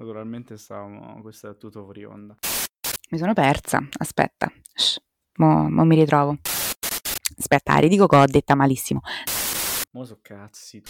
Naturalmente stavamo, questo è tutto fuori onda. Mi sono persa, aspetta, Shh. Mo, mo mi ritrovo. Aspetta, ridico che ho detta malissimo. Mo so cazzi.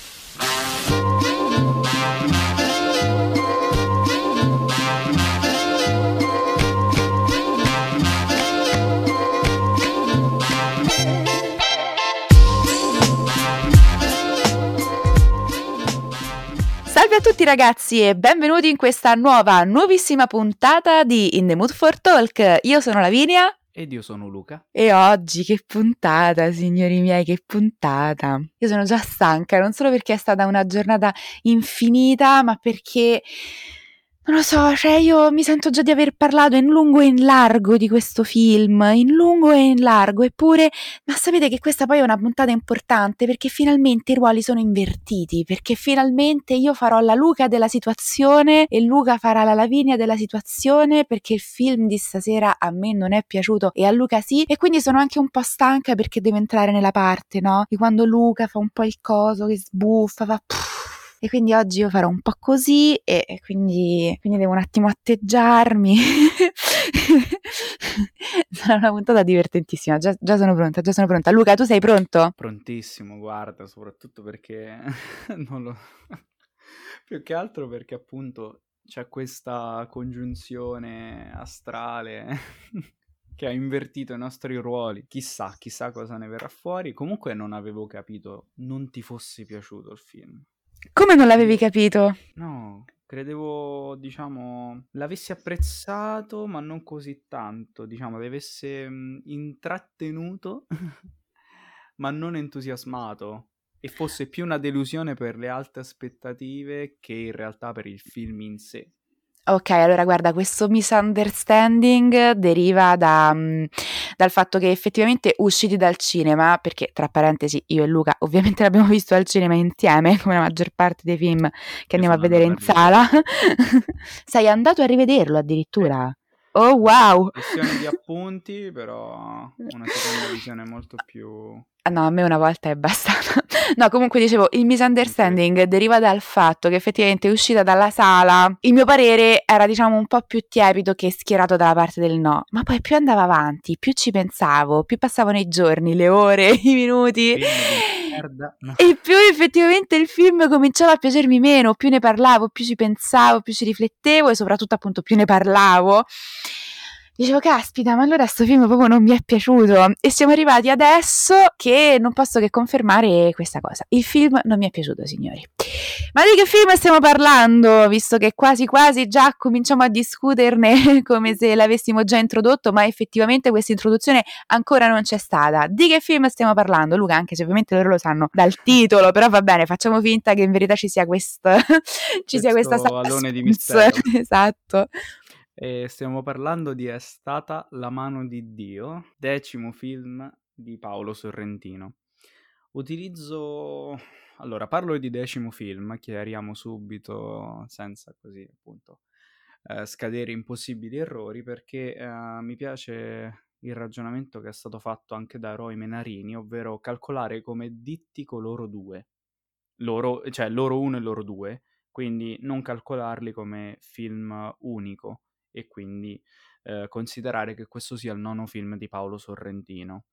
Tutti ragazzi e benvenuti in questa nuova, nuovissima puntata di In the Mood for Talk. Io sono Lavinia. Ed io sono Luca. E oggi che puntata, signori miei, che puntata. Io sono già stanca, non solo perché è stata una giornata infinita, ma perché non lo so, cioè io mi sento già di aver parlato in lungo e in largo di questo film, in lungo e in largo, eppure, ma sapete che questa poi è una puntata importante perché finalmente i ruoli sono invertiti, perché finalmente io farò la Luca della situazione e Luca farà la Lavinia della situazione perché il film di stasera a me non è piaciuto e a Luca sì, e quindi sono anche un po' stanca perché devo entrare nella parte, no? Di quando Luca fa un po' il coso, che sbuffa, fa... Pff, e quindi oggi io farò un po' così e, e quindi, quindi, devo un attimo atteggiarmi. Sarà una puntata divertentissima, già, già, sono pronta, già sono pronta. Luca, tu sei pronto? Prontissimo, guarda, soprattutto perché non lo... più che altro perché appunto c'è questa congiunzione astrale che ha invertito i nostri ruoli. Chissà, chissà cosa ne verrà fuori. Comunque non avevo capito, non ti fosse piaciuto il film. Come non l'avevi capito? No, credevo, diciamo, l'avessi apprezzato, ma non così tanto, diciamo, l'avesse mh, intrattenuto, ma non entusiasmato, e fosse più una delusione per le alte aspettative che in realtà per il film in sé. Ok, allora guarda, questo misunderstanding deriva da, mh, dal fatto che effettivamente usciti dal cinema, perché tra parentesi io e Luca ovviamente l'abbiamo visto al cinema insieme, come la maggior parte dei film che andiamo a vedere in sala, sei andato a rivederlo addirittura. Oh wow! Questione di appunti, però una seconda visione molto più... Ah, no, a me una volta è bastata. No, comunque dicevo, il misunderstanding okay. deriva dal fatto che effettivamente uscita dalla sala, il mio parere era diciamo un po' più tiepido che schierato dalla parte del no, ma poi più andavo avanti, più ci pensavo, più passavano i giorni, le ore, i minuti. No. E più effettivamente il film cominciava a piacermi meno, più ne parlavo, più ci pensavo, più ci riflettevo e soprattutto appunto più ne parlavo dicevo caspita ma allora questo film proprio non mi è piaciuto e siamo arrivati adesso che non posso che confermare questa cosa. Il film non mi è piaciuto signori. Ma di che film stiamo parlando visto che quasi quasi già cominciamo a discuterne come se l'avessimo già introdotto ma effettivamente questa introduzione ancora non c'è stata. Di che film stiamo parlando Luca? Anche se ovviamente loro lo sanno dal titolo però va bene facciamo finta che in verità ci sia questa ci sia questa pallone di mistero. Esatto e stiamo parlando di È stata la mano di Dio, decimo film di Paolo Sorrentino. Utilizzo... Allora, parlo di decimo film, chiariamo subito, senza così appunto eh, scadere in possibili errori, perché eh, mi piace il ragionamento che è stato fatto anche da Roy Menarini, ovvero calcolare come ditti coloro due, loro, cioè loro uno e loro due, quindi non calcolarli come film unico e quindi eh, considerare che questo sia il nono film di Paolo Sorrentino.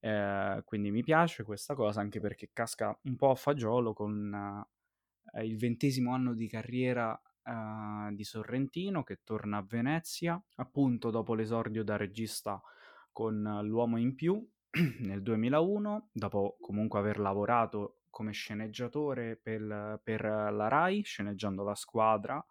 Eh, quindi mi piace questa cosa anche perché casca un po' a fagiolo con eh, il ventesimo anno di carriera eh, di Sorrentino che torna a Venezia appunto dopo l'esordio da regista con L'uomo in più nel 2001, dopo comunque aver lavorato come sceneggiatore per, per la RAI, sceneggiando La Squadra,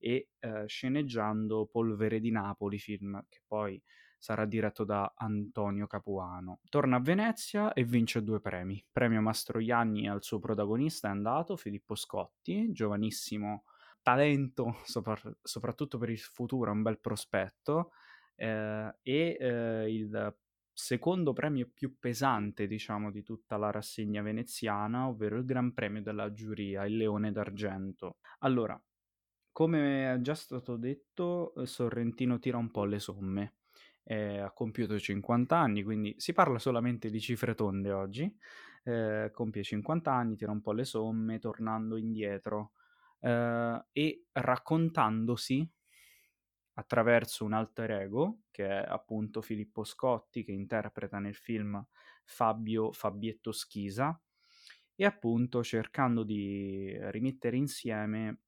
e eh, sceneggiando Polvere di Napoli, film che poi sarà diretto da Antonio Capuano. Torna a Venezia e vince due premi. Premio Mastroianni al suo protagonista è andato, Filippo Scotti, giovanissimo talento, sopra- soprattutto per il futuro, un bel prospetto, eh, e eh, il secondo premio più pesante, diciamo, di tutta la rassegna veneziana, ovvero il Gran Premio della giuria, il Leone d'Argento. Allora, come è già stato detto, eh, Sorrentino tira un po' le somme. Eh, ha compiuto 50 anni, quindi si parla solamente di cifre tonde oggi. Eh, compie 50 anni, tira un po' le somme, tornando indietro eh, e raccontandosi attraverso un alter ego, che è appunto Filippo Scotti, che interpreta nel film Fabio Fabietto Schisa, e appunto cercando di rimettere insieme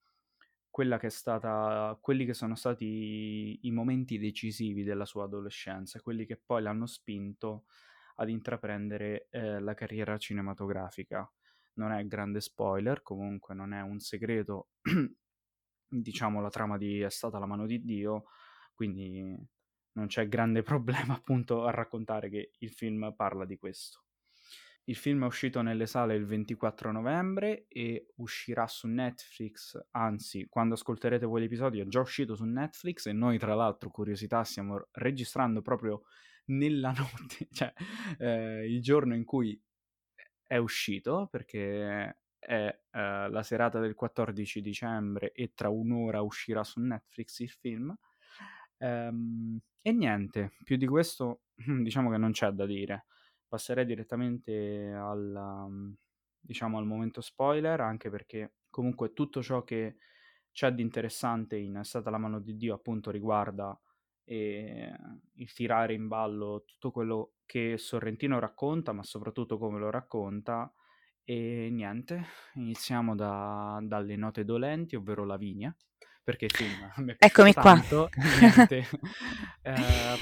quella che è stata, quelli che sono stati i momenti decisivi della sua adolescenza, quelli che poi l'hanno spinto ad intraprendere eh, la carriera cinematografica. Non è grande spoiler, comunque non è un segreto, diciamo la trama di È stata la mano di Dio, quindi non c'è grande problema appunto a raccontare che il film parla di questo. Il film è uscito nelle sale il 24 novembre e uscirà su Netflix, anzi, quando ascolterete voi l'episodio è già uscito su Netflix e noi tra l'altro, curiosità, stiamo registrando proprio nella notte, cioè eh, il giorno in cui è uscito, perché è eh, la serata del 14 dicembre e tra un'ora uscirà su Netflix il film. Ehm, e niente, più di questo diciamo che non c'è da dire passerei direttamente al, mm, diciamo, al momento spoiler, anche perché comunque tutto ciò che c'è di interessante in È stata la mano di Dio appunto riguarda eh, il tirare in ballo tutto quello che Sorrentino racconta, ma soprattutto come lo racconta. E niente, iniziamo da, dalle note dolenti, ovvero Lavinia, perché film mi è Eccomi tanto, qua. niente, eh,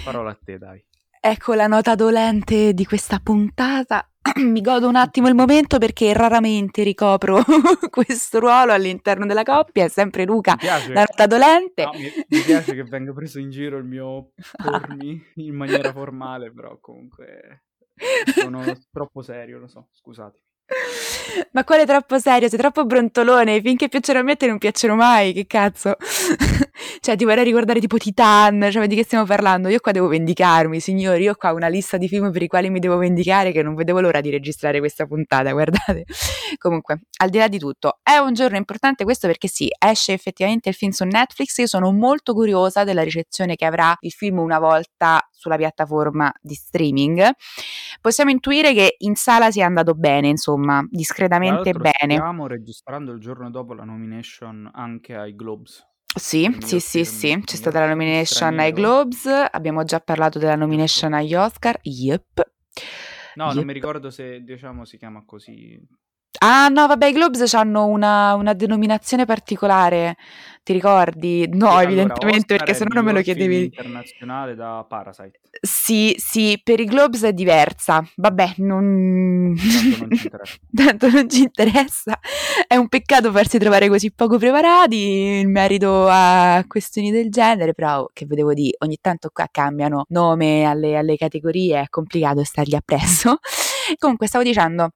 parola a te dai. Ecco la nota dolente di questa puntata. Mi godo un attimo il momento perché raramente ricopro questo ruolo all'interno della coppia, è sempre Luca, la nota dolente. No, mi, mi, piace che venga preso in giro il mio pormi in maniera formale, però comunque sono troppo serio, lo so, scusatemi. Ma quale troppo serio? Sei troppo brontolone. Finché piacciono a me, te non piacciono mai. Che cazzo? Cioè, ti vorrei ricordare tipo Titan. Cioè, di che stiamo parlando? Io qua devo vendicarmi, signori. Io qua ho una lista di film per i quali mi devo vendicare che non vedevo l'ora di registrare questa puntata. Guardate. Comunque, al di là di tutto, è un giorno importante questo perché sì, esce effettivamente il film su Netflix. Io sono molto curiosa della ricezione che avrà il film una volta sulla piattaforma di streaming. Possiamo intuire che in sala sia andato bene, insomma, discretamente bene. Stiamo registrando il giorno dopo la nomination anche ai Globes. Sì, sì, sì, sì, c'è stata la nomination ai Globes, abbiamo già parlato della nomination agli Oscar, yep. No, non mi ricordo se diciamo si chiama così Ah no, vabbè, i Globes hanno una, una denominazione particolare, ti ricordi? No, allora, evidentemente, perché se no non me lo chiedevi. internazionale da Parasite. Sì, sì, per i Globes è diversa. Vabbè, non... Tanto non ci interessa. Tanto non ci interessa. È un peccato farsi trovare così poco preparati in merito a questioni del genere, però che vedevo di ogni tanto qua cambiano nome alle, alle categorie, è complicato stargli appresso. Comunque, stavo dicendo,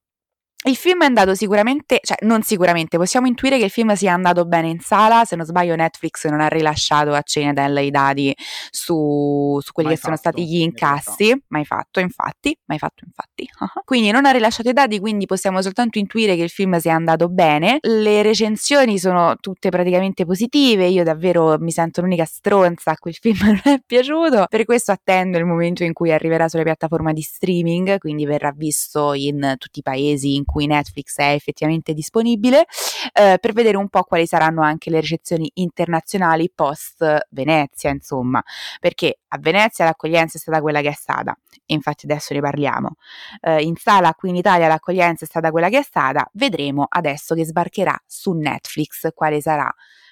il film è andato sicuramente, cioè non sicuramente, possiamo intuire che il film sia andato bene in sala, se non sbaglio Netflix non ha rilasciato a Cenedel i dati su, su quelli mai che fatto, sono stati gli incassi, mai fatto infatti, mai fatto infatti. quindi non ha rilasciato i dati, quindi possiamo soltanto intuire che il film sia andato bene. Le recensioni sono tutte praticamente positive, io davvero mi sento l'unica stronza a cui il film non è piaciuto, per questo attendo il momento in cui arriverà sulle piattaforme di streaming, quindi verrà visto in tutti i paesi in cui cui Netflix è effettivamente disponibile, eh, per vedere un po' quali saranno anche le recensioni internazionali post Venezia, insomma, perché a Venezia l'accoglienza è stata quella che è stata, e infatti adesso ne parliamo. Eh, in sala qui in Italia l'accoglienza è stata quella che è stata, vedremo adesso che sbarcherà su Netflix quale sarà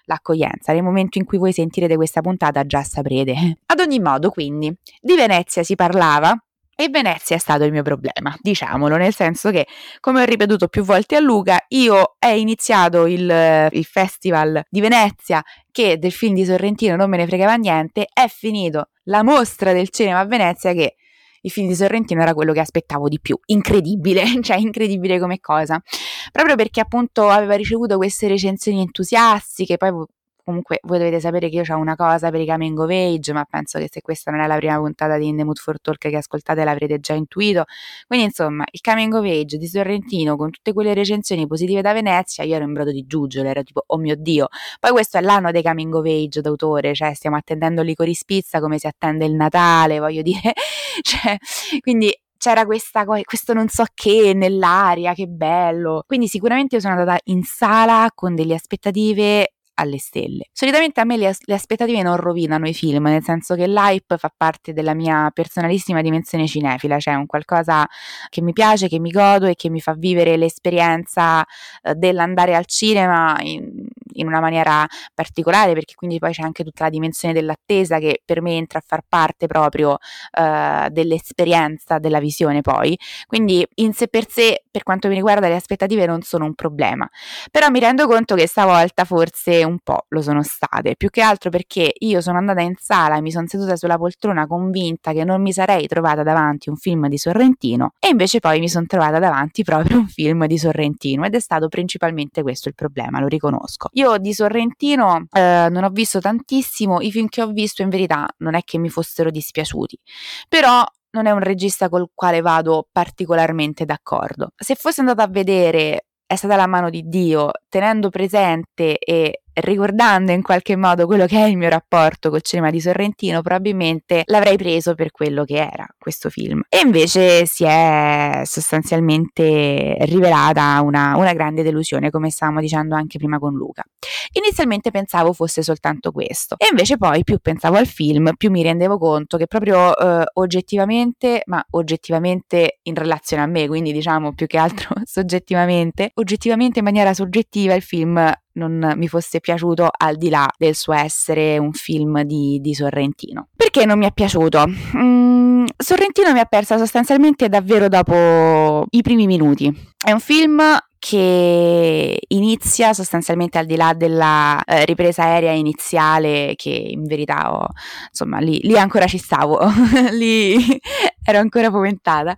l'accoglienza. Nel momento in cui voi sentirete questa puntata già saprete. Ad ogni modo, quindi, di Venezia si parlava e Venezia è stato il mio problema, diciamolo, nel senso che, come ho ripetuto più volte a Luca, io è iniziato il, il festival di Venezia che del film di Sorrentino non me ne fregava niente, è finito la mostra del cinema a Venezia che il film di Sorrentino era quello che aspettavo di più. Incredibile, cioè incredibile come cosa. Proprio perché appunto aveva ricevuto queste recensioni entusiastiche, poi comunque voi dovete sapere che io ho una cosa per i coming of age, ma penso che se questa non è la prima puntata di In the Mood for Talk che ascoltate l'avrete già intuito. Quindi insomma, il coming of age di Sorrentino con tutte quelle recensioni positive da Venezia, io ero in brodo di giuggiole, ero tipo oh mio Dio. Poi questo è l'anno dei coming of age d'autore, cioè stiamo attendendo Licorice Pizza come si attende il Natale, voglio dire. cioè, quindi c'era questa, questo non so che nell'aria, che bello. Quindi sicuramente io sono andata in sala con delle aspettative alle stelle. Solitamente a me le, le, aspettative non rovinano i film, nel senso che l'hype fa parte della mia personalissima dimensione cinefila, cioè un qualcosa che mi piace, che mi godo e che mi fa vivere l'esperienza eh, dell'andare al cinema in, in, una maniera particolare, perché quindi poi c'è anche tutta la dimensione dell'attesa che per me entra a far parte proprio eh, dell'esperienza della visione poi. Quindi in sé per sé, per quanto mi riguarda, le aspettative non sono un problema. Però mi rendo conto che stavolta forse un po' lo sono state, più che altro perché io sono andata in sala e mi sono seduta sulla poltrona convinta che non mi sarei trovata davanti un film di Sorrentino e invece poi mi sono trovata davanti proprio un film di Sorrentino ed è stato principalmente questo il problema, lo riconosco. Io di Sorrentino eh, non ho visto tantissimo, i film che ho visto in verità non è che mi fossero dispiaciuti, però non è un regista col quale vado particolarmente d'accordo. Se fossi andata a vedere è stata la mano di Dio, tenendo presente e ricordando in qualche modo quello che è il mio rapporto col cinema di Sorrentino, probabilmente l'avrei preso per quello che era questo film. E invece si è sostanzialmente rivelata una, una grande delusione, come stavamo dicendo anche prima con Luca. Inizialmente pensavo fosse soltanto questo, e invece poi più pensavo al film, più mi rendevo conto che proprio eh, oggettivamente, ma oggettivamente in relazione a me, quindi diciamo più che altro soggettivamente, oggettivamente in maniera soggettiva il film non mi fosse piaciuto al di là del suo essere un film di, di Sorrentino. Perché non mi è piaciuto? Mm, Sorrentino mi ha persa sostanzialmente davvero dopo i primi minuti. È un film che inizia sostanzialmente al di là della eh, ripresa aerea iniziale che in verità ho, insomma lì, lì ancora ci stavo, lì ero ancora fomentata,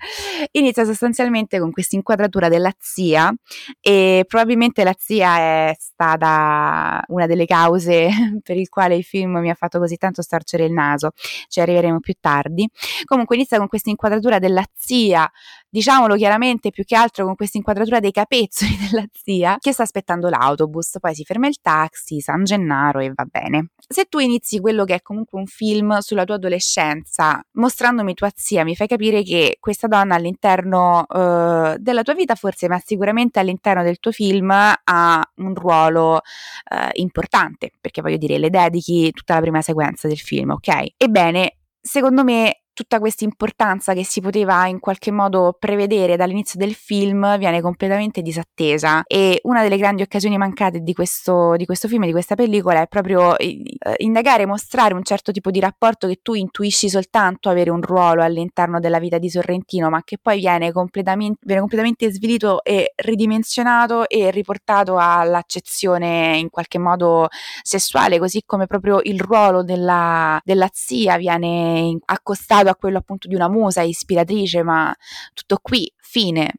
inizia sostanzialmente con questa inquadratura della zia e probabilmente la zia è stata una delle cause per il quale il film mi ha fatto così tanto starcere il naso, ci arriveremo più tardi. Comunque inizia con questa inquadratura della zia diciamolo chiaramente, più che altro con questa inquadratura dei capezzoli della zia, che sta aspettando l'autobus, poi si ferma il taxi, San Gennaro e va bene. Se tu inizi quello che è comunque un film sulla tua adolescenza, mostrandomi tua zia, mi fai capire che questa donna all'interno uh, della tua vita, forse, ma sicuramente all'interno del tuo film, ha un ruolo uh, importante, perché voglio dire, le dedichi tutta la prima sequenza del film, ok? Ebbene, secondo me tutta questa importanza che si poteva in qualche modo prevedere dall'inizio del film viene completamente disattesa. E una delle grandi occasioni mancate di questo, di questo film, di questa pellicola è proprio eh, indagare, mostrare un certo tipo di rapporto che tu intuisci soltanto avere un ruolo all'interno della vita di Sorrentino ma che poi viene completamente, viene completamente svilito e ridimensionato e riportato all'accezione in qualche modo sessuale così come proprio il ruolo della, della zia viene accostato a quello appunto di una musa ispiratrice, ma tutto qui, fine.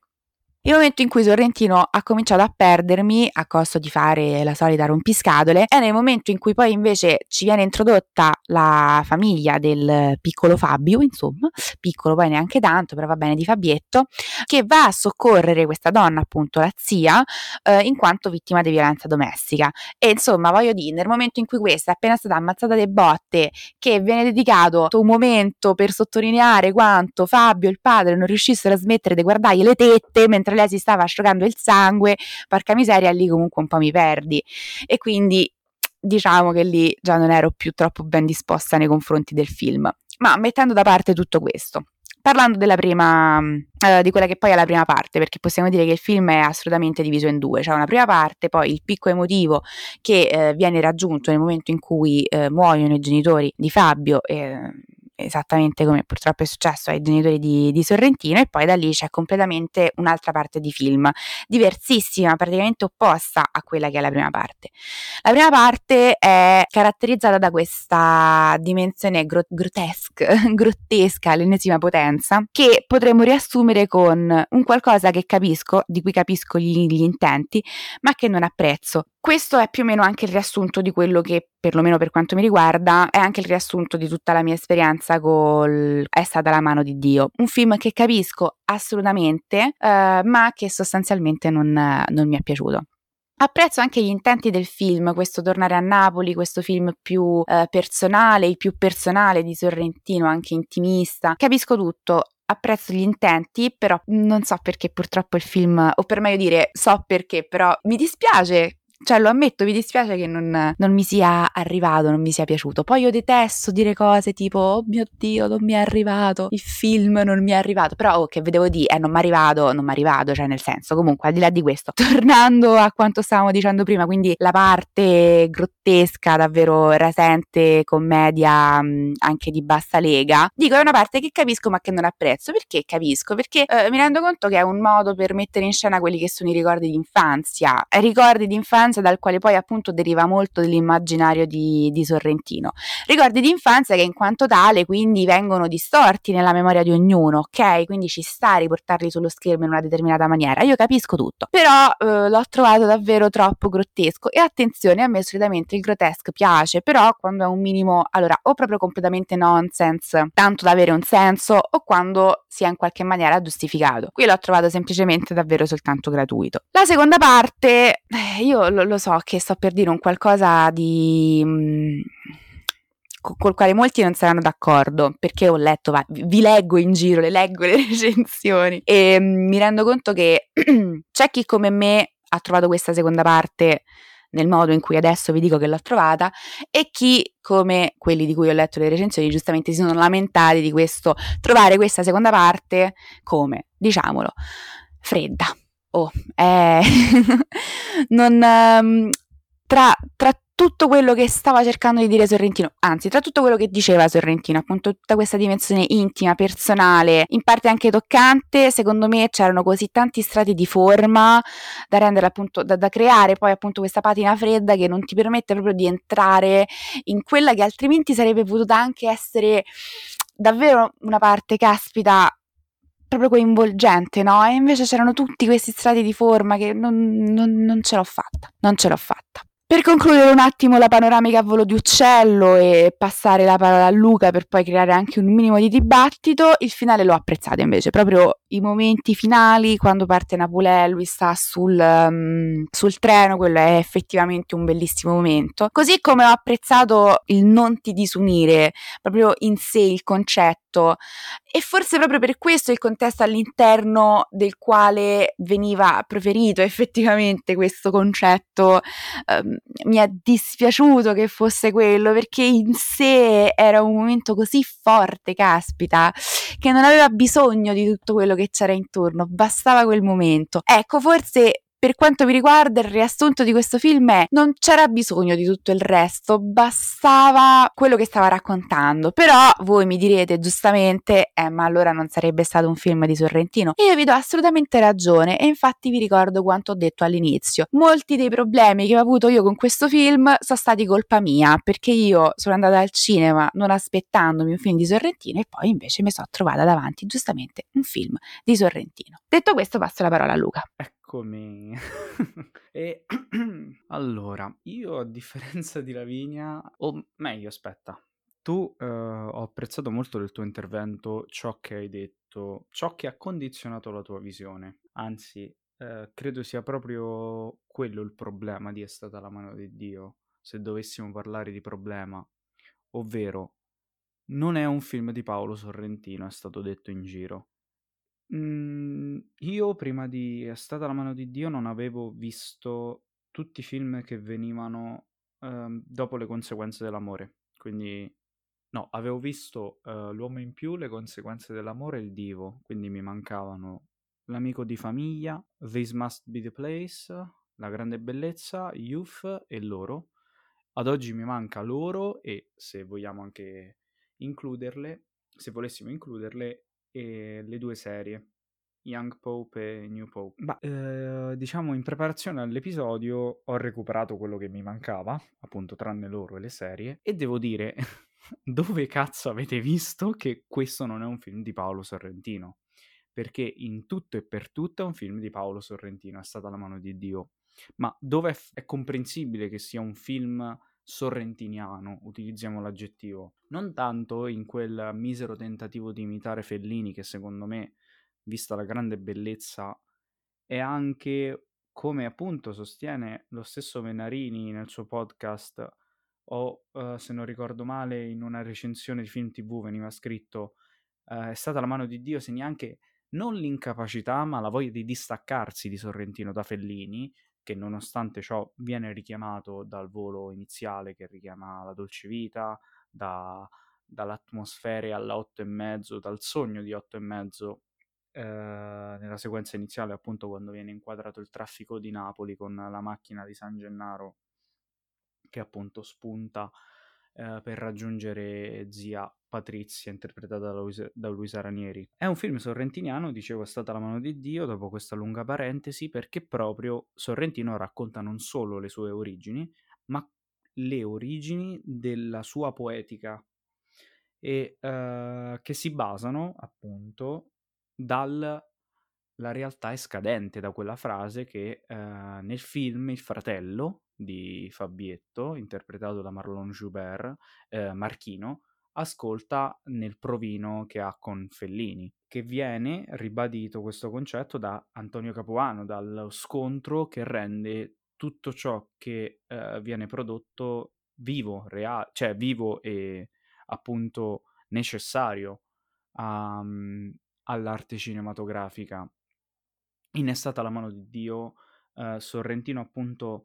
Il momento in cui Sorrentino ha cominciato a perdermi a costo di fare la solita rompiscatole è nel momento in cui poi invece ci viene introdotta la famiglia del piccolo Fabio, insomma, piccolo poi neanche tanto, però va bene di Fabietto, che va a soccorrere questa donna, appunto la zia, eh, in quanto vittima di violenza domestica. E insomma, voglio dire, nel momento in cui questa è appena stata ammazzata delle botte, che viene dedicato un momento per sottolineare quanto Fabio il padre non riuscissero a smettere di guardargli le tette mentre lei si stava asciugando il sangue, porca miseria, lì comunque un po' mi perdi. E quindi diciamo che lì già non ero più troppo ben disposta nei confronti del film. Ma mettendo da parte tutto questo, parlando della prima, eh, di quella che poi è la prima parte, perché possiamo dire che il film è assolutamente diviso in due, c'è cioè una prima parte, poi il picco emotivo che eh, viene raggiunto nel momento in cui eh, muoiono i genitori di Fabio esattamente come purtroppo è successo ai genitori di, di, Sorrentino e poi da lì c'è completamente un'altra parte di film, diversissima, praticamente opposta a quella che è la prima parte. La prima parte è caratterizzata da questa dimensione gro- grotesca, grottesca all'ennesima potenza, che potremmo riassumere con un qualcosa che capisco, di cui capisco gli, gli intenti, ma che non apprezzo. Questo è più o meno anche il riassunto di quello che, perlomeno per quanto mi riguarda, è anche il riassunto di tutta la mia esperienza col È stata la mano di Dio. Un film che capisco assolutamente, eh, ma che sostanzialmente non, non mi è piaciuto. Apprezzo anche gli intenti del film, questo tornare a Napoli, questo film più eh, personale, il più personale di Sorrentino, anche intimista. Capisco tutto, apprezzo gli intenti, però non so perché purtroppo il film, o per meglio dire, so perché, però mi dispiace cioè lo ammetto, mi dispiace che non, non, mi sia arrivato, non mi sia piaciuto. Poi io detesto dire cose tipo, oh mio Dio, non mi è arrivato, il film non mi è arrivato, però oh, che vedevo di, eh non mi è arrivato, non mi è arrivato, cioè nel senso, comunque al di là di questo, tornando a quanto stavamo dicendo prima, quindi la parte grottesca, davvero rasente, commedia mh, anche di bassa lega, dico è una parte che capisco ma che non apprezzo, perché capisco? Perché eh, mi rendo conto che è un modo per mettere in scena quelli che sono i ricordi di infanzia, ricordi di infanzia infanzia dal quale poi appunto deriva molto dell'immaginario di, di Sorrentino. Ricordi di infanzia che in quanto tale quindi vengono distorti nella memoria di ognuno, ok? Quindi ci sta a riportarli sullo schermo in una determinata maniera. Io capisco tutto, però eh, l'ho trovato davvero troppo grottesco e attenzione, a me solitamente il grotesco piace, però quando è un minimo, allora o proprio completamente nonsense, tanto da avere un senso, o quando sia in qualche maniera giustificato. Qui l'ho trovato semplicemente davvero soltanto gratuito. La seconda parte, eh, io lo, lo, so che sto per dire un qualcosa di... Mm, col quale molti non saranno d'accordo, perché ho letto, va, vi leggo in giro, le leggo le recensioni e mm, mi rendo conto che c'è chi come me ha trovato questa seconda parte nel modo in cui adesso vi dico che l'ho trovata e chi, come quelli di cui ho letto le recensioni, giustamente si sono lamentati di questo, trovare questa seconda parte come, diciamolo, fredda. Oh, eh, non, um, tra, tra tutto quello che stava cercando di dire Sorrentino, anzi tra tutto quello che diceva Sorrentino, appunto tutta questa dimensione intima, personale, in parte anche toccante, secondo me c'erano così tanti strati di forma da rendere appunto, da, da creare poi appunto questa patina fredda che non ti permette proprio di entrare in quella che altrimenti sarebbe potuta anche essere davvero una parte, caspita, proprio coinvolgente, no? E invece c'erano tutti questi strati di forma che non, non, non ce l'ho fatta, non ce l'ho fatta. Per concludere un attimo la panoramica a volo di uccello e passare la parola a Luca per poi creare anche un minimo di dibattito, il finale l'ho apprezzato invece, proprio i momenti finali quando parte Napolè, lui sta sul, um, sul treno, quello è effettivamente un bellissimo momento. Così come ho apprezzato il non ti disunire, proprio in sé il concetto e forse proprio per questo il contesto all'interno del quale veniva proferito effettivamente questo concetto um, mi è dispiaciuto che fosse quello perché in sé era un momento così forte, caspita, che non aveva bisogno di tutto quello che c'era intorno, bastava quel momento. Ecco, forse per quanto mi riguarda, il riassunto di questo film è non c'era bisogno di tutto il resto, bastava quello che stava raccontando. Però voi mi direte giustamente, eh, ma allora non sarebbe stato un film di Sorrentino. E io vi do assolutamente ragione e infatti vi ricordo quanto ho detto all'inizio. Molti dei problemi che ho avuto io con questo film sono stati colpa mia, perché io sono andata al cinema non aspettandomi un film di Sorrentino e poi invece mi sono trovata davanti giustamente un film di Sorrentino. Detto questo passo la parola a Luca. Ecco Eccomi. e allora, io a differenza di Lavinia, o meglio, aspetta, tu eh, ho apprezzato molto del tuo intervento ciò che hai detto, ciò che ha condizionato la tua visione. Anzi, eh, credo sia proprio quello il problema di È stata la mano di Dio, se dovessimo parlare di problema, ovvero non è un film di Paolo Sorrentino, è stato detto in giro. Mhmm, io prima di È stata la mano di Dio non avevo visto tutti i film che venivano, uhm, dopo Le conseguenze dell'amore. Quindi no, avevo visto, uhm, L'uomo in più, Le conseguenze dell'amore e Il divo, quindi mi mancavano L'amico di famiglia, This must be the place, La grande bellezza, Youth e Loro. Ad oggi mi manca Loro e, se vogliamo anche includerle se volessimo includerle e le due serie, Young Pope e New Pope. Ma eh, diciamo in preparazione all'episodio ho recuperato quello che mi mancava, appunto tranne loro e le serie, e devo dire, dove cazzo avete visto che questo non è un film di Paolo Sorrentino? Perché in tutto e per tutto è un film di Paolo Sorrentino, è stata la mano di Dio. Ma dove è, è comprensibile che sia un film sorrentiniano, utilizziamo l'aggettivo, non tanto in quel misero tentativo di imitare Fellini che secondo me, vista la grande bellezza, è anche come appunto sostiene lo stesso Venarini nel suo podcast o uh, se non ricordo male in una recensione di film tv veniva scritto eh, è stata la mano di Dio segna anche non l'incapacità, ma la voglia di distaccarsi di Sorrentino da Fellini, che nonostante ciò viene richiamato dal volo iniziale che richiama la dolce vita, da, dall'atmosfera alla otto e mezzo, dal sogno di otto e mezzo eh, nella sequenza iniziale, appunto quando viene inquadrato il traffico di Napoli con la macchina di San Gennaro che appunto spunta eh, per raggiungere zia Patrizia, interpretata da, Luisa, Ranieri. È un film sorrentiniano, dicevo, è stata la mano di Dio, dopo questa lunga parentesi, perché proprio Sorrentino racconta non solo le sue origini, ma le origini della sua poetica, e uh, che si basano appunto dal la realtà è scadente da quella frase che uh, nel film il fratello di Fabietto, interpretato da Marlon Joubert, uh, Marchino, ascolta nel provino che ha con Fellini, che viene ribadito questo concetto da Antonio Capuano, dallo scontro che rende tutto ciò che uh, viene prodotto vivo, reale, cioè vivo e appunto necessario um, all'arte cinematografica. Innestata la mano di Dio, uh, Sorrentino appunto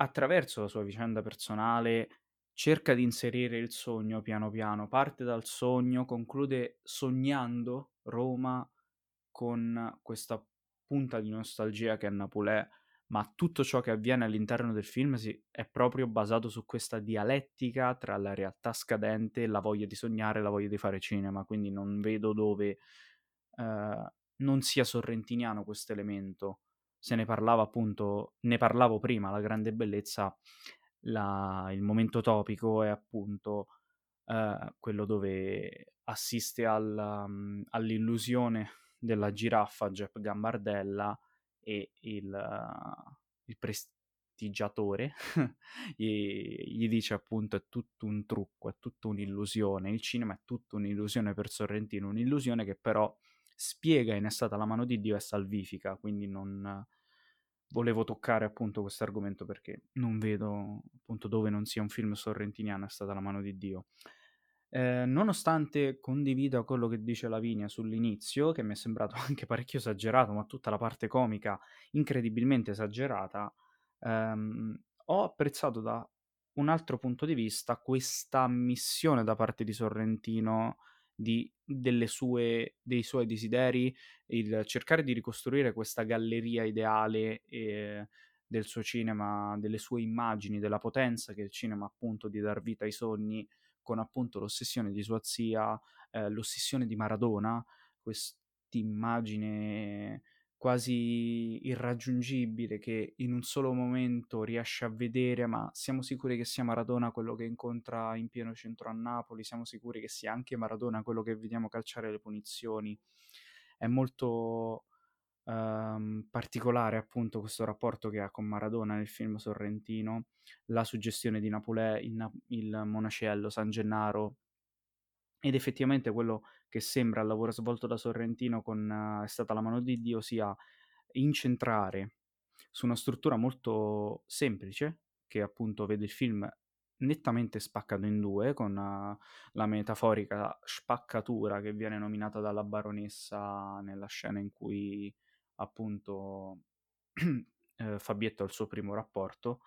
attraverso la sua vicenda personale cerca di inserire il sogno piano piano, parte dal sogno, conclude sognando Roma con questa punta di nostalgia che è Napolè, ma tutto ciò che avviene all'interno del film si, è proprio basato su questa dialettica tra la realtà scadente, la voglia di sognare e la voglia di fare cinema, quindi non vedo dove eh, non sia sorrentiniano questo elemento. Se ne parlava appunto, ne parlavo prima, la grande bellezza, la, il momento topico è appunto eh, quello dove assiste alla, um, all'illusione della giraffa Jeff Gambardella e il, il prestigiatore gli, gli dice appunto è tutto un trucco, è tutta un'illusione, il cinema è tutta un'illusione per Sorrentino, un'illusione che però spiega in È stata la mano di Dio è salvifica, quindi non volevo toccare appunto questo argomento perché non vedo appunto dove non sia un film sorrentiniano è stata la mano di Dio. Eh, nonostante condivida quello che dice Lavinia sull'inizio, che mi è sembrato anche parecchio esagerato, ma tutta la parte comica incredibilmente esagerata, ehm, ho apprezzato da un altro punto di vista questa missione da parte di Sorrentino di, sue, dei suoi desideri, il cercare di ricostruire questa galleria ideale eh, del suo cinema, delle sue immagini, della potenza che il cinema appunto di dar vita ai sogni, con appunto l'ossessione di sua zia, eh, l'ossessione di Maradona, quest'immagine quasi irraggiungibile che in un solo momento riesce a vedere, ma siamo sicuri che sia Maradona quello che incontra in pieno centro a Napoli, siamo sicuri che sia anche Maradona quello che vediamo calciare le punizioni. È molto um, particolare appunto questo rapporto che ha con Maradona nel film Sorrentino, la suggestione di Napolè, il, il Monacello, San Gennaro, ed effettivamente quello che sembra il lavoro svolto da Sorrentino con uh, È stata la mano di Dio sia incentrare su una struttura molto semplice, che appunto vede il film nettamente spaccato in due, con uh, la metaforica spaccatura che viene nominata dalla baronessa nella scena in cui appunto eh, Fabietto ha il suo primo rapporto,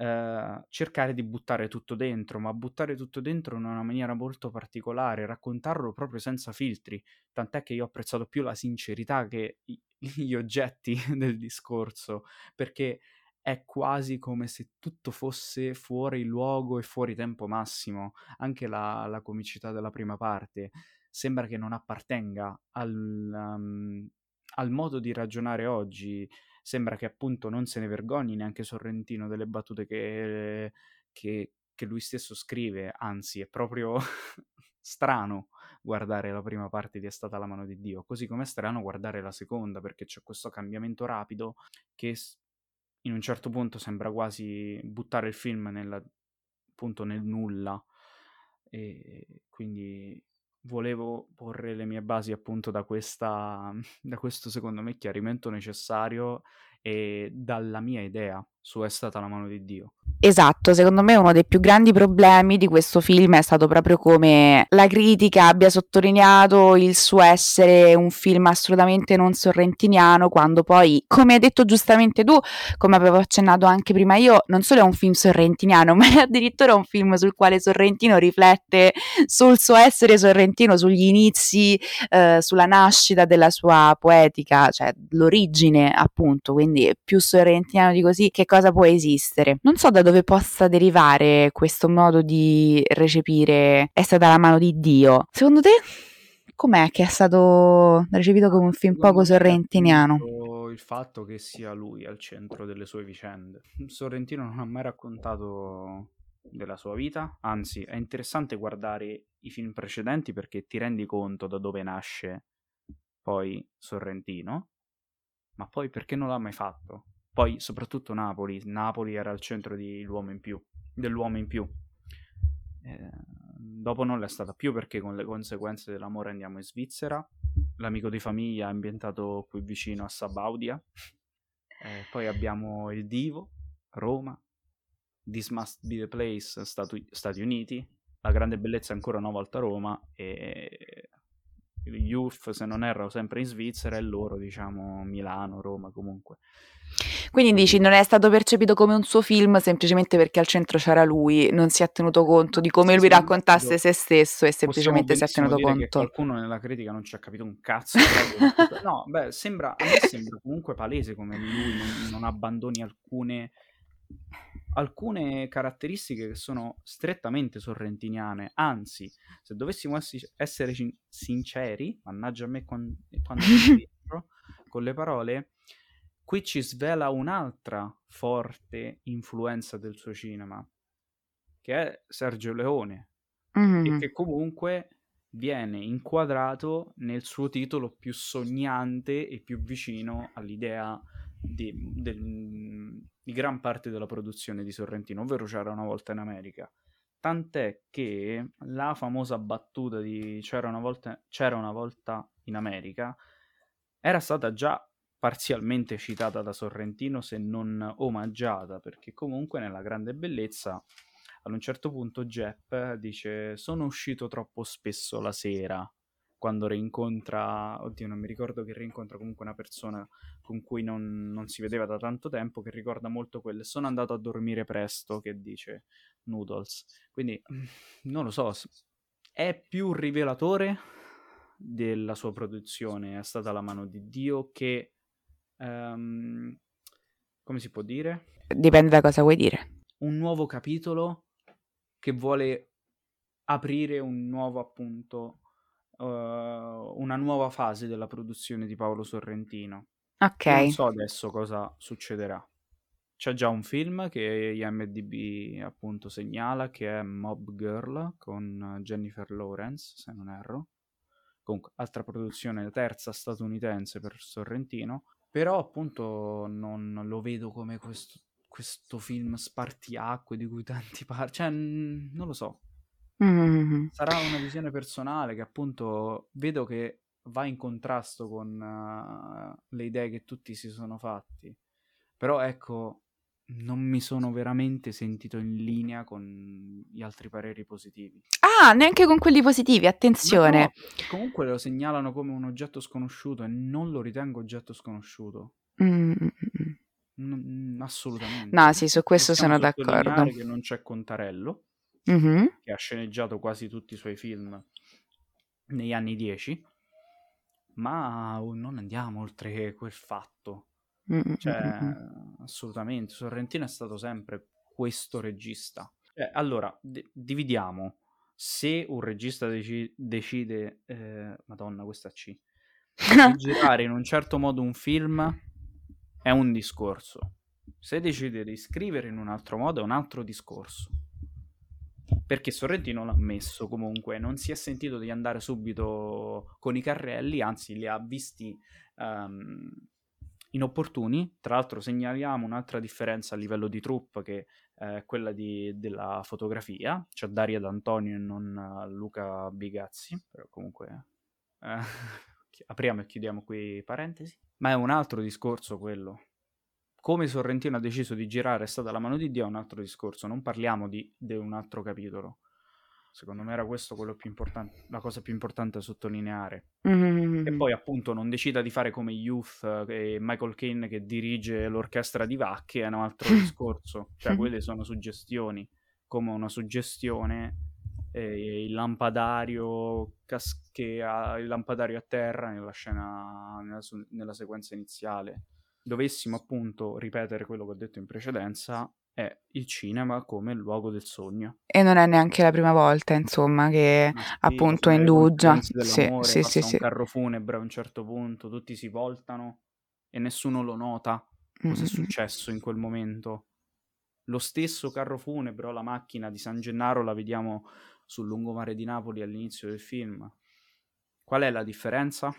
eh, cercare di buttare tutto dentro, ma buttare tutto dentro in una maniera molto particolare, raccontarlo proprio senza filtri, tant'è che io ho apprezzato più la sincerità che gli oggetti del discorso, perché è quasi come se tutto fosse fuori luogo e fuori tempo massimo, anche la, la comicità della prima parte. Sembra che non appartenga al, um, al modo di ragionare oggi, sembra che appunto non se ne vergogni neanche Sorrentino delle battute che, che, che lui stesso scrive, anzi è proprio strano guardare la prima parte di È stata la mano di Dio, così come è strano guardare la seconda perché c'è questo cambiamento rapido che in un certo punto sembra quasi buttare il film nella, appunto nel nulla. E quindi volevo porre le mie basi appunto da, questa, da questo secondo me chiarimento necessario e dalla mia idea su È stata la mano di Dio. Esatto, secondo me uno dei più grandi problemi di questo film è stato proprio come la critica abbia sottolineato il suo essere un film assolutamente non sorrentiniano, quando poi, come hai detto giustamente tu, come avevo accennato anche prima io, non solo è un film sorrentiniano, ma è addirittura un film sul quale Sorrentino riflette sul suo essere sorrentino, sugli inizi, eh, sulla nascita della sua poetica, cioè l'origine appunto, quindi più sorrentiniano di così che cosa può esistere. Non so da dove possa derivare questo modo di recepire è stata la mano di Dio. Secondo te com'è che è stato recepito come un film poco sorrentiniano? Il fatto che sia lui al centro delle sue vicende. Sorrentino non ha mai raccontato della sua vita, anzi è interessante guardare i film precedenti perché ti rendi conto da dove nasce poi Sorrentino, ma poi perché non l'ha mai fatto? Poi soprattutto Napoli, Napoli era al centro dell'uomo in più, dell'uomo in più. Eh, dopo non l'è stata più perché con le conseguenze dell'amore andiamo in Svizzera, l'amico di famiglia è ambientato qui vicino a Sabaudia, eh, poi abbiamo il Divo, Roma, This Must Be the Place, Statu- Stati Uniti, La Grande Bellezza ancora una volta Roma e Youth, se non erro, sempre in Svizzera e loro, diciamo, Milano, Roma comunque. Quindi dici non è stato percepito come un suo film semplicemente perché al centro c'era lui, non si è tenuto conto di come sì, lui raccontasse se stesso e semplicemente si è tenuto conto. qualcuno nella critica non ci ha capito un cazzo. no, beh, sembra, a me sembra comunque palese come lui non, non abbandoni alcune alcune caratteristiche che sono strettamente sorrentiniane, anzi, se dovessimo essere sinceri, mannaggia a me quando, quando dentro, con le parole, qui ci svela un'altra forte influenza del suo cinema, che è Sergio Leone, mm-hmm. e che comunque viene inquadrato nel suo titolo più sognante e più vicino all'idea di, del, di gran parte della produzione di Sorrentino, ovvero c'era una volta in America. Tant'è che la famosa battuta di c'era una volta, c'era una volta in America era stata già parzialmente citata da Sorrentino, se non omaggiata, perché comunque nella grande bellezza ad un certo punto Jepp dice sono uscito troppo spesso la sera quando rincontra, oddio non mi ricordo che rincontra comunque una persona con cui non, non, si vedeva da tanto tempo, che ricorda molto quelle, sono andato a dormire presto, che dice Noodles. Quindi, non lo so, è più rivelatore della sua produzione, è stata la mano di Dio che um, come si può dire? Dipende da cosa vuoi dire. Un nuovo capitolo che vuole aprire un nuovo appunto uh, una nuova fase della produzione di Paolo Sorrentino. Ok. Non so adesso cosa succederà. C'è già un film che IMDb appunto segnala che è Mob Girl con Jennifer Lawrence, se non erro. Comunque, altra produzione terza statunitense per Sorrentino. Però appunto non lo vedo come questo, questo film spartiacque di cui tanti parlano. Cioè, non lo so. Mm-hmm. Sarà una visione personale che appunto vedo che va in contrasto con uh, le idee che tutti si sono fatti. Però ecco, non mi sono veramente sentito in linea con gli altri pareri positivi. Ah, neanche con quelli positivi, attenzione. No, comunque lo segnalano come un oggetto sconosciuto e non lo ritengo oggetto sconosciuto. Mm. N- assolutamente. No, sì, su questo sono d'accordo. che non c'è Contarello, mm-hmm. che ha sceneggiato quasi tutti i suoi film negli anni 10, ma non andiamo oltre quel fatto. Mm-hmm. Cioè, assolutamente, Sorrentino è stato sempre questo regista. Cioè, allora, d- dividiamo. Se un regista dec- decide, eh, madonna, questa C, di girare in un certo modo un film, è un discorso. Se decide di scrivere in un altro modo, è un altro discorso. Perché Sorrentino l'ha messo comunque, non si è sentito di andare subito con i carrelli, anzi li ha visti um, inopportuni. Tra l'altro segnaliamo un'altra differenza a livello di troupe che è quella di, della fotografia. C'è Daria D'Antonio e non uh, Luca Bigazzi, però comunque eh, apriamo e chiudiamo qui parentesi. Ma è un altro discorso quello. Come Sorrentino ha deciso di girare è stata la mano di Dio è un altro discorso, non parliamo di, di un altro capitolo. Secondo me era questo quello più importante, la cosa più importante da sottolineare. Mm-hmm. E poi appunto non decida di fare come Youth eh, e Michael Caine che dirige l'orchestra di Vacche, è un altro discorso. Cioè quelle sono suggestioni, come una suggestione eh, il lampadario caschea, il lampadario a terra nella scena, nella, nella sequenza iniziale. Dovessimo appunto ripetere quello che ho detto in precedenza, è il cinema come il luogo del sogno. E non è neanche la prima volta, insomma, che sì, appunto indugia. Sì, sì, sì, sì. un carro funebre a un certo punto, tutti si voltano e nessuno lo nota cosa mm-hmm. è successo in quel momento. Lo stesso carro funebre o la macchina di San Gennaro la vediamo sul lungomare di Napoli all'inizio del film. Qual è la differenza?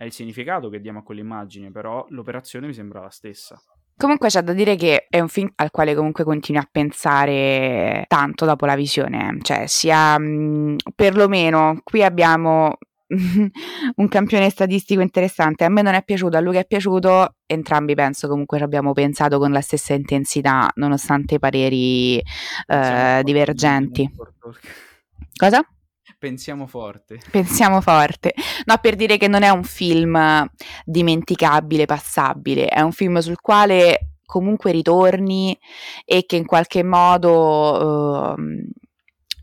È il significato che diamo a quell'immagine, però l'operazione mi sembra la stessa. Comunque c'è da dire che è un film al quale comunque continui a pensare tanto dopo la visione, cioè sia mh, perlomeno qui abbiamo un campione statistico interessante. A me non è piaciuto, a lui è piaciuto, entrambi penso comunque ci abbiamo pensato con la stessa intensità, nonostante i pareri eh, divergenti. Cosa? Pensiamo forte. Pensiamo forte. No, per dire che non è un film dimenticabile, passabile, è un film sul quale comunque ritorni e che in qualche modo uh,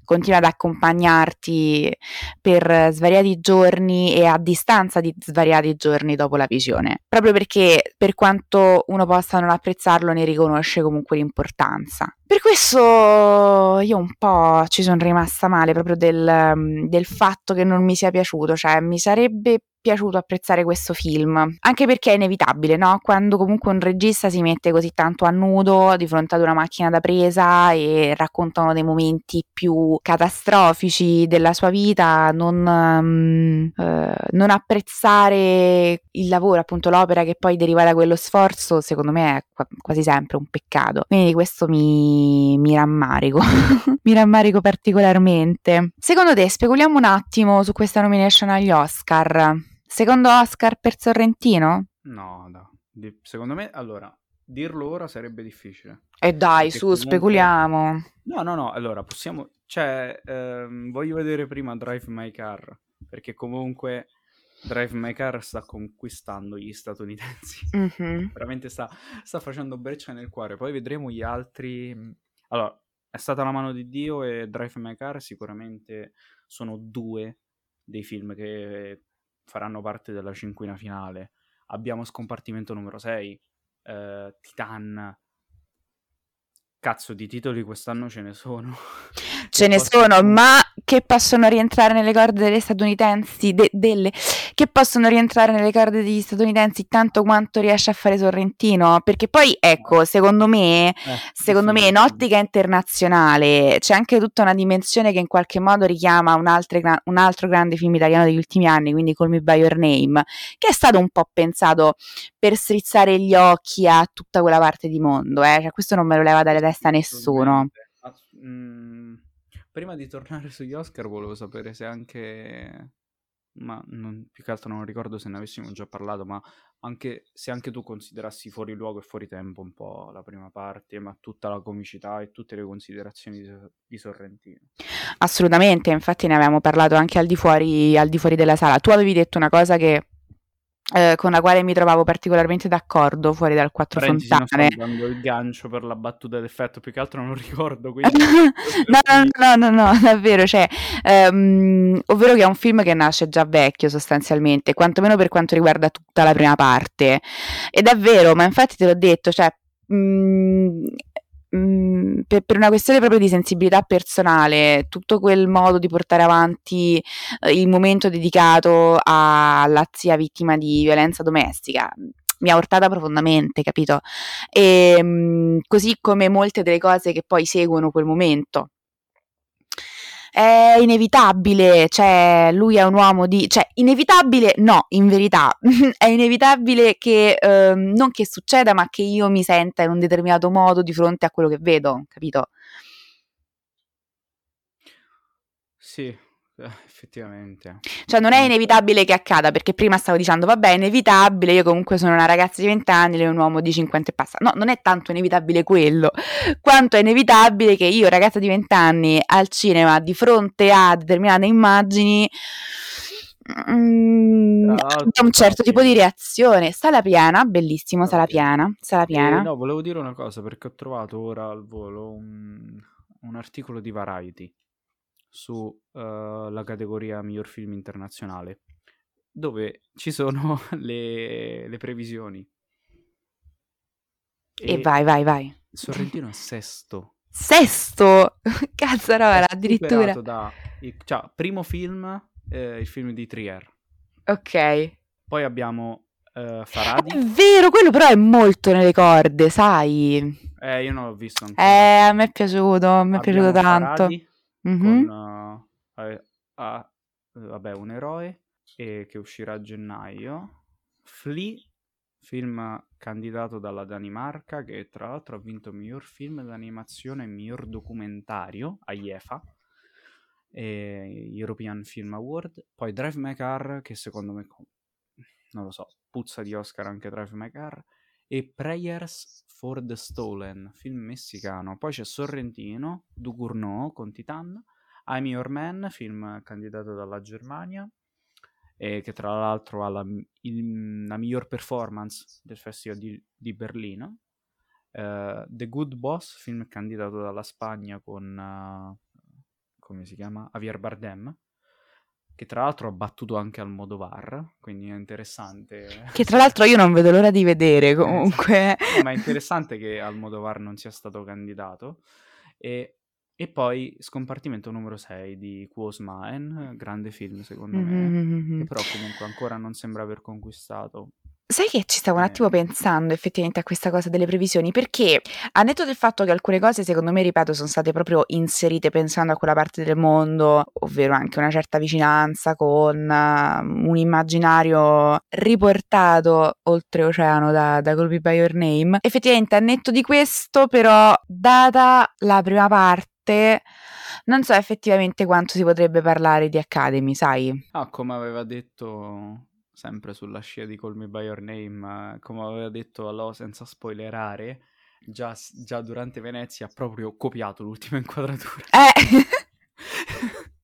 continua ad accompagnarti per svariati giorni e a distanza di svariati giorni dopo la visione, proprio perché per quanto uno possa non apprezzarlo ne riconosce comunque l'importanza. Per questo io un po' ci sono rimasta male proprio del, del fatto che non mi sia piaciuto, cioè mi sarebbe piaciuto apprezzare questo film, anche perché è inevitabile, no? Quando comunque un regista si mette così tanto a nudo di fronte ad una macchina da presa e racconta uno dei momenti più catastrofici della sua vita, non, um, uh, non apprezzare il lavoro, appunto l'opera che poi deriva da quello sforzo, secondo me è qu- quasi sempre un peccato. Quindi questo mi, mi rammarico, mi rammarico particolarmente. Secondo te, speculiamo un attimo su questa nomination agli Oscar. Secondo Oscar per Sorrentino? No, no. Secondo me, allora, dirlo ora sarebbe difficile. E eh dai, su, comunque... speculiamo. No, no, no, allora, possiamo... Cioè, ehm, voglio vedere prima Drive My Car, perché comunque Drive My Car sta conquistando gli statunitensi. Mm-hmm. Veramente sta, sta facendo breccia nel cuore. Poi vedremo gli altri... Allora, è stata la mano di Dio e Drive My Car sicuramente sono due dei film che faranno parte della cinquina finale. Abbiamo Scompartimento numero 6, eh, Titan. Cazzo, di titoli quest'anno ce ne sono. Ce ne sono, ma che possono rientrare nelle corde delle statunitensi, de- delle, che possono rientrare nelle corde degli statunitensi tanto quanto riesce a fare Sorrentino, perché poi ecco, secondo me, eh, secondo me in ottica internazionale c'è anche tutta una dimensione che in qualche modo richiama un, altre, un altro grande film italiano degli ultimi anni, quindi Call Me By Your Name, che è stato un po' pensato per strizzare gli occhi a tutta quella parte di mondo, eh? cioè, questo non me lo leva dalle testa nessuno. Mm prima di tornare sugli Oscar volevo sapere se anche ma non, più che altro non ricordo se ne avessimo già parlato, ma anche se anche tu considerassi fuori luogo e fuori tempo un po' la prima parte, ma tutta la comicità e tutte le considerazioni di, di Sorrentino. Assolutamente, infatti ne avevamo parlato anche al di, fuori, al di fuori della sala. Tu avevi detto una cosa che eh, con la quale mi trovavo particolarmente d'accordo fuori dal Quattro Parentesi, Fontane. Sto dando il gancio per la battuta d'effetto, più che altro non ricordo. Quindi... no, no, no, no, no, davvero, cioè, ehm, ovvero che è un film che nasce già vecchio sostanzialmente, quantomeno per quanto riguarda tutta la prima parte. Ed è vero, ma infatti te l'ho detto, cioè, mh, per, per, una questione proprio di sensibilità personale, tutto quel modo di portare avanti eh, il momento dedicato alla zia vittima di violenza domestica mi ha urtata profondamente, capito? E mh, così come molte delle cose che poi seguono quel momento è inevitabile, cioè lui è un uomo di... cioè inevitabile no, in verità, è inevitabile che eh, non che succeda, ma che io mi senta in un determinato modo di fronte a quello che vedo, capito? Sì, effettivamente. Cioè non è inevitabile che accada, perché prima stavo dicendo, vabbè, è inevitabile, io comunque sono una ragazza di 20 anni, lei è un uomo di 50 e passa. No, non è tanto inevitabile quello, quanto è inevitabile che io, ragazza di 20 anni, al cinema, di fronte a determinate immagini, mm, abbia un certo tipo di reazione. Sala piena, bellissimo, sala piena, sala piena. Eh, no, volevo dire una cosa, perché ho trovato ora al volo un, un articolo di Variety sulla uh, categoria miglior film internazionale, dove ci sono le, le previsioni. E, e, vai, vai, vai. Sorrentino è sesto. Sesto? Cazzarola, addirittura. Da, cioè, primo film, eh, il film di Trier. Ok. Poi abbiamo uh, Faradi. È vero, quello però è molto nelle corde, sai? Eh, io non l'ho visto ancora. Eh, a me è piaciuto, mi è piaciuto tanto. Faradi, mm-hmm. con uh, a, a, vabbè, un eroe e che uscirà a gennaio. Flea, film candidato dalla Danimarca, che tra l'altro ha vinto miglior film d'animazione e miglior documentario a IEFA. E European Film Award. Poi Drive My Car, che secondo me, non lo so, puzza di Oscar anche Drive My Car. E Prayers for the Stolen, film messicano. Poi c'è Sorrentino, Ducournau con Titan, I'm Your Man, film candidato dalla Germania, e che tra l'altro ha la, il, la miglior performance del Festival di, di Berlino. Uh, the Good Boss, film candidato dalla Spagna con, uh, come si chiama? Javier Bardem che tra l'altro ha battuto anche al Modovar, quindi è interessante. Che tra l'altro io non vedo l'ora di vedere comunque. no, ma è interessante che al Modovar non sia stato candidato. E, e poi Scompartimento numero 6 di Quos Maen, grande film secondo me, mm-hmm. che però comunque ancora non sembra aver conquistato Sai che ci stavo un attimo pensando effettivamente a questa cosa delle previsioni, perché a netto del fatto che alcune cose secondo me, ripeto, sono state proprio inserite pensando a quella parte del mondo, ovvero anche una certa vicinanza con uh, un immaginario riportato oltreoceano da, da Colby by Your Name, effettivamente a netto di questo però, data la prima parte, non so effettivamente quanto si potrebbe parlare di Academy, sai? Ah, come aveva detto sempre sulla scia di Call Me By Your Name, come aveva detto Alò senza spoilerare, già, già, durante Venezia ha proprio copiato l'ultima inquadratura. Eh!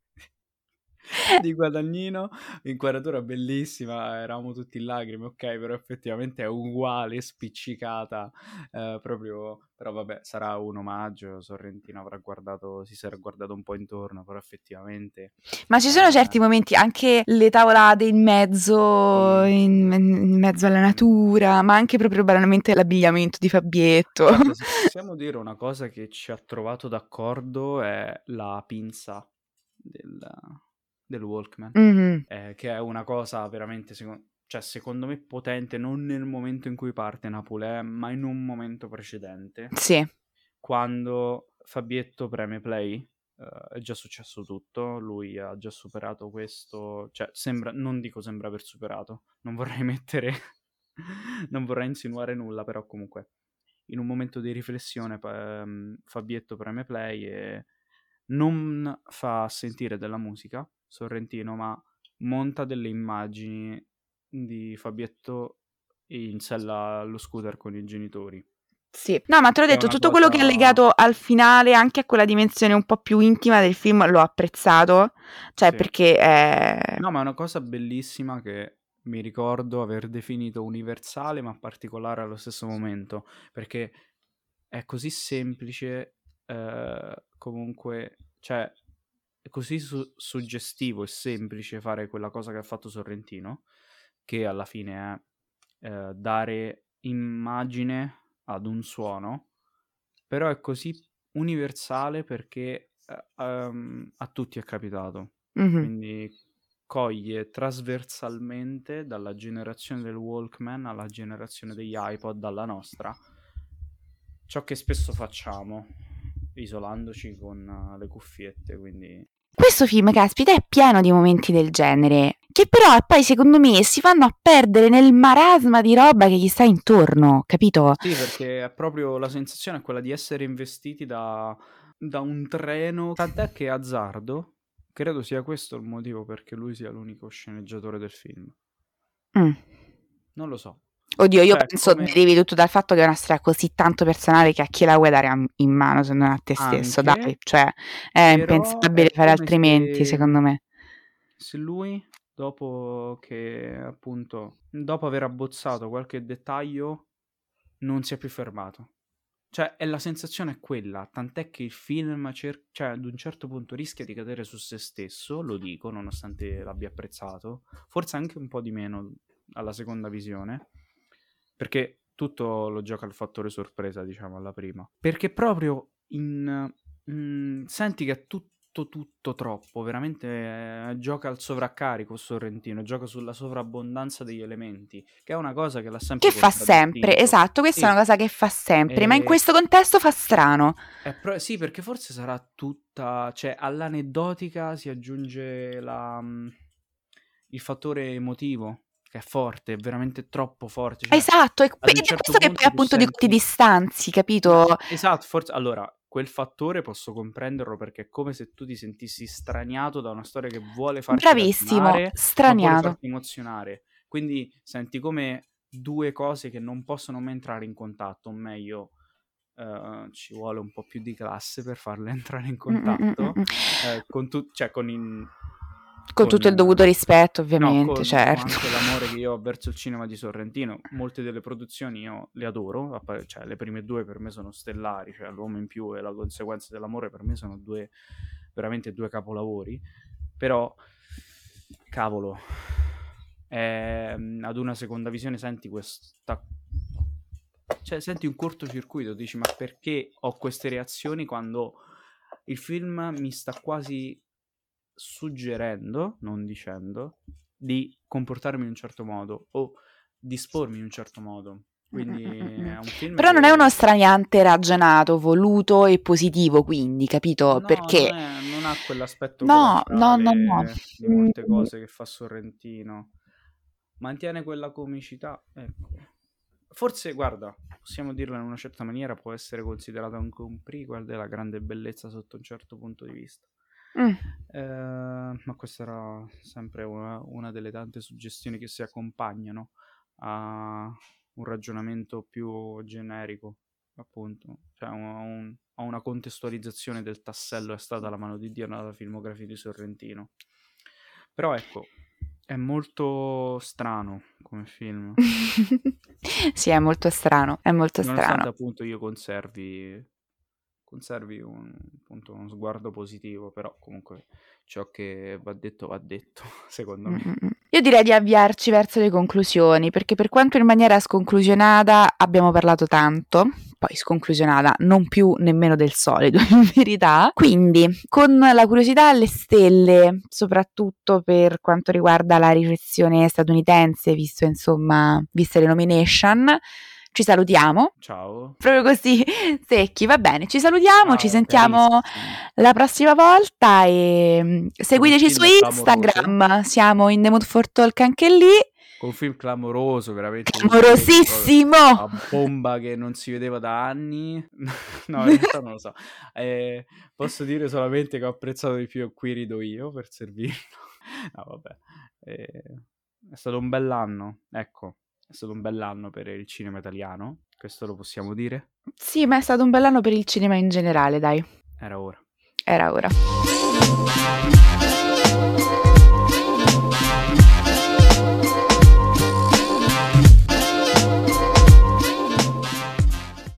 di Guadagnino, inquadratura bellissima, eravamo tutti in lacrime, ok, però effettivamente è uguale, spiccicata, eh, proprio, però vabbè, sarà un omaggio, Sorrentino avrà guardato, si sarà guardato un po' intorno, però effettivamente... Ma ci sono eh, certi momenti, anche le tavolate in mezzo, in, in, mezzo alla natura, ma anche proprio banalmente l'abbigliamento di Fabietto. Guarda, se possiamo dire una cosa che ci ha trovato d'accordo è la pinza del del Walkman, mm-hmm. eh, che è una cosa veramente, secondo, cioè, secondo me, potente non nel momento in cui parte Napolè, ma in un momento precedente. Sì. Quando Fabietto preme play, uh, è già successo tutto, lui ha già superato questo, cioè, sembra, non dico sembra aver superato, non vorrei mettere, non vorrei insinuare nulla, però comunque, in un momento di riflessione, um, Fabietto preme play e non fa sentire della musica, Sorrentino, ma monta delle immagini di Fabietto in sella allo scooter con i genitori. Sì, no, ma te l'ho detto, tutto cosa... quello che è legato al finale, anche a quella dimensione un po' più intima del film, l'ho apprezzato. Cioè, sì. perché è... No, ma è una cosa bellissima che mi ricordo aver definito universale, ma particolare allo stesso momento, perché è così semplice, eh, comunque, cioè, è così su- suggestivo e semplice fare quella cosa che ha fatto Sorrentino, che alla fine è eh, dare immagine ad un suono, però è così universale perché uh, um, a tutti è capitato. Mm-hmm. Quindi coglie trasversalmente dalla generazione del Walkman alla generazione degli iPod, dalla nostra, ciò che spesso facciamo isolandoci con uh, le cuffiette, quindi... Questo film, caspita, è pieno di momenti del genere, che però poi secondo me si fanno a perdere nel marasma di roba che gli sta intorno, capito? Sì, perché è proprio la sensazione è quella di essere investiti da, da un treno, tant'è che azzardo credo sia questo il motivo perché lui sia l'unico sceneggiatore del film. Mm. Non lo so. Oddio, io Cioè, penso come- derivi tutto dal fatto che è una storia così tanto personale che a chi la vuoi dare a- in mano se non a te stesso, Anche, dai, cioè è impensabile fare altrimenti, se- secondo me. Se lui, dopo che appunto, dopo aver abbozzato qualche dettaglio, non si è più fermato. Cioè, è la sensazione è quella, tant'è che il film, cer- cioè, ad un certo punto rischia di cadere su se stesso, lo dico, nonostante l'abbia apprezzato, forse anche un po' di meno alla seconda visione, perché tutto lo gioca al fattore sorpresa, diciamo, alla prima. Perché proprio in... mm, senti che è tutto tutto troppo, veramente eh, gioca al sovraccarico Sorrentino, gioca sulla sovrabbondanza degli elementi, che è una cosa che l'ha sempre Che fa sempre, esatto, questa Sì. è una cosa che fa sempre, ma in E- questo contesto fa strano. Pro- sì, perché forse sarà tutta, cioè all'aneddotica si aggiunge la, mm, il fattore emotivo, che è forte, è veramente troppo forte. cioè, Esatto, ed è certo questo che poi appunto di- ti senti- distanzi, capito? Esatto, forse allora quel fattore posso comprenderlo perché è come se tu ti sentissi straniato da una storia che vuole farti Bravissimo, straniato. farti emozionare. Quindi senti come due cose che non possono mai entrare in contatto, o meglio, eh, ci vuole un po' più di classe per farle entrare in Mm, mm, mm, contatto, eh, con, tu- cioè con, in- Con tutto il dovuto rispetto, no, ovviamente, con certo. anche l'amore che io ho verso il cinema di Sorrentino. Molte delle produzioni io le adoro, cioè le prime due per me sono stellari, cioè L'uomo in più e La conseguenza dell'amore per me sono due veramente due capolavori, però cavolo, ehm, ad una seconda visione senti questa cioè senti un cortocircuito, dici ma perché ho queste reazioni quando il film mi sta quasi suggerendo, non dicendo, di comportarmi in un certo modo o dispormi in un certo modo. Quindi Mm, è un film Però non è che- uno straniante ragionato, voluto e positivo, quindi, capito? No, Perché non, è- non ha quell'aspetto No, no, no, no. di molte Mm. cose che fa Sorrentino. Mantiene quella comicità, ecco. Forse, guarda, possiamo dirla in una certa maniera, può essere considerato anche un prequel della grande bellezza sotto un certo punto di vista. Mm, Eh, ma questa era sempre una, una delle tante suggestioni che si accompagnano a un ragionamento più generico, appunto, cioè a un- a una contestualizzazione del tassello è stata la mano di Dio nella filmografia di Sorrentino. Però ecco, è molto strano come film, sì, è molto strano, è molto nonostante strano. appunto io conservi, conservi un, appunto, uno sguardo positivo, però comunque ciò che va detto va detto, secondo me. Io direi di avviarci verso le conclusioni, perché per quanto in maniera sconclusionata abbiamo parlato tanto, poi sconclusionata non più nemmeno del solito, in verità. Quindi, con la curiosità alle stelle, soprattutto per quanto riguarda la ricezione statunitense, visto insomma, viste le nomination, ci salutiamo. Ciao. Proprio così secchi, va bene, ci salutiamo, Ciao, ci sentiamo la prossima volta e mm, seguiteci su Instagram, siamo in The Mood for Talk anche lì, Con un film clamoroso, veramente. amorosissimo! A bomba che non si vedeva da anni. no, in realtà non lo so. Eh, posso dire solamente che ho apprezzato di più Qui rido io per servirlo. no, vabbè. Eh, è stato un bell'anno, ecco. È stato un bell'anno per il cinema italiano, questo lo possiamo dire. Sì, ma è stato un bell'anno per il cinema in generale, dai, Era ora. era ora.